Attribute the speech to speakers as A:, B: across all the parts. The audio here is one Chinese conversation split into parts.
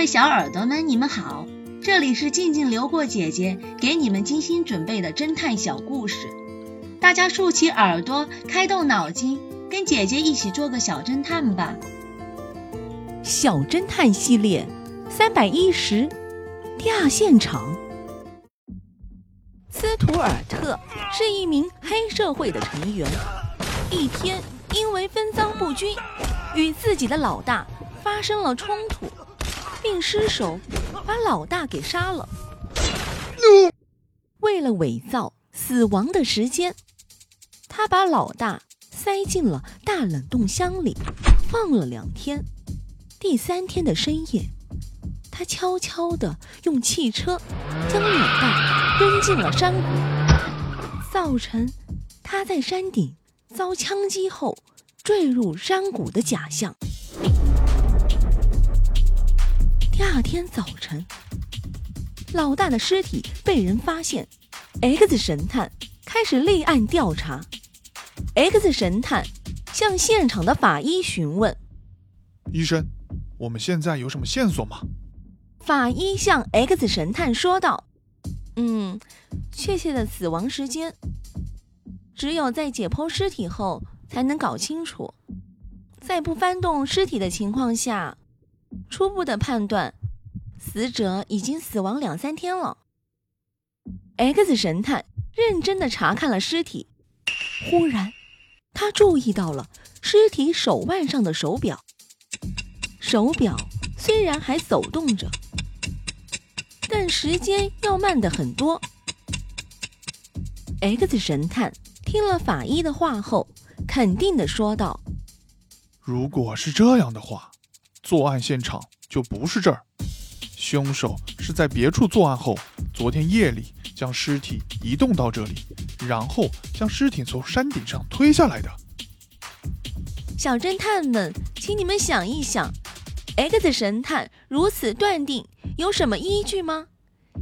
A: 位小耳朵们，你们好，这里是静静流过姐姐给你们精心准备的侦探小故事，大家竖起耳朵，开动脑筋，跟姐姐一起做个小侦探吧。
B: 小侦探系列三百一十，第二现场。斯图尔特是一名黑社会的成员，一天因为分赃不均，与自己的老大发生了冲突。并失手把老大给杀了。为了伪造死亡的时间，他把老大塞进了大冷冻箱里，放了两天。第三天的深夜，他悄悄地用汽车将老大扔进了山谷，造成他在山顶遭枪击后坠入山谷的假象。第二天早晨，老大的尸体被人发现，X 神探开始立案调查。X 神探向现场的法医询问：“
C: 医生，我们现在有什么线索吗？”
B: 法医向 X 神探说道：“嗯，确切的死亡时间，只有在解剖尸体后才能搞清楚。在不翻动尸体的情况下。”初步的判断，死者已经死亡两三天了。X 神探认真的查看了尸体，忽然，他注意到了尸体手腕上的手表。手表虽然还走动着，但时间要慢的很多。X 神探听了法医的话后，肯定的说道：“
C: 如果是这样的话。”作案现场就不是这儿，凶手是在别处作案后，昨天夜里将尸体移动到这里，然后将尸体从山顶上推下来的。
B: 小侦探们，请你们想一想，X 神探如此断定有什么依据吗？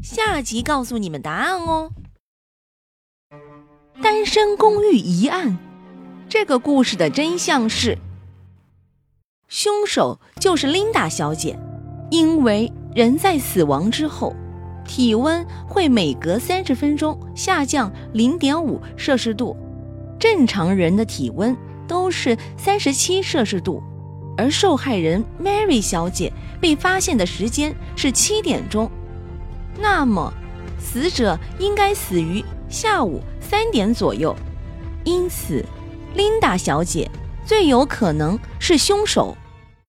B: 下集告诉你们答案哦。单身公寓疑案，这个故事的真相是。凶手就是琳达小姐，因为人在死亡之后，体温会每隔三十分钟下降零点五摄氏度，正常人的体温都是三十七摄氏度，而受害人 Mary 小姐被发现的时间是七点钟，那么死者应该死于下午三点左右，因此琳达小姐。最有可能是凶手。